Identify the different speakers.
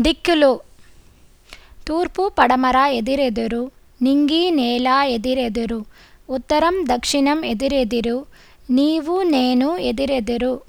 Speaker 1: దిక్కులు. తూర్పు పడమర ఎదిరెదురు నింగి నేల ఎదిరెదురు ఉత్తరం దక్షిణం ఎదురెదురు నీవు నేను ఎదురెదురు.